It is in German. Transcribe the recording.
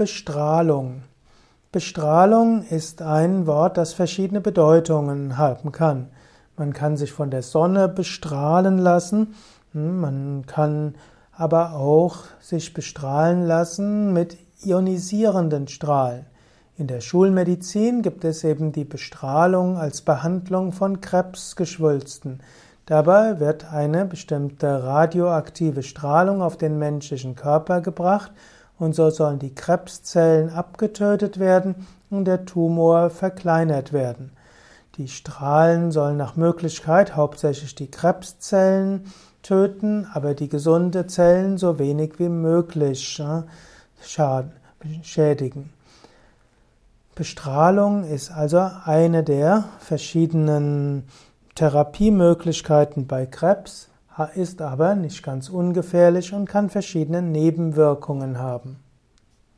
Bestrahlung. Bestrahlung ist ein Wort, das verschiedene Bedeutungen haben kann. Man kann sich von der Sonne bestrahlen lassen, hm, man kann aber auch sich bestrahlen lassen mit ionisierenden Strahlen. In der Schulmedizin gibt es eben die Bestrahlung als Behandlung von Krebsgeschwülsten. Dabei wird eine bestimmte radioaktive Strahlung auf den menschlichen Körper gebracht und so sollen die Krebszellen abgetötet werden und der Tumor verkleinert werden. Die Strahlen sollen nach Möglichkeit hauptsächlich die Krebszellen töten, aber die gesunde Zellen so wenig wie möglich schaden, schädigen. Bestrahlung ist also eine der verschiedenen Therapiemöglichkeiten bei Krebs ist aber nicht ganz ungefährlich und kann verschiedene Nebenwirkungen haben.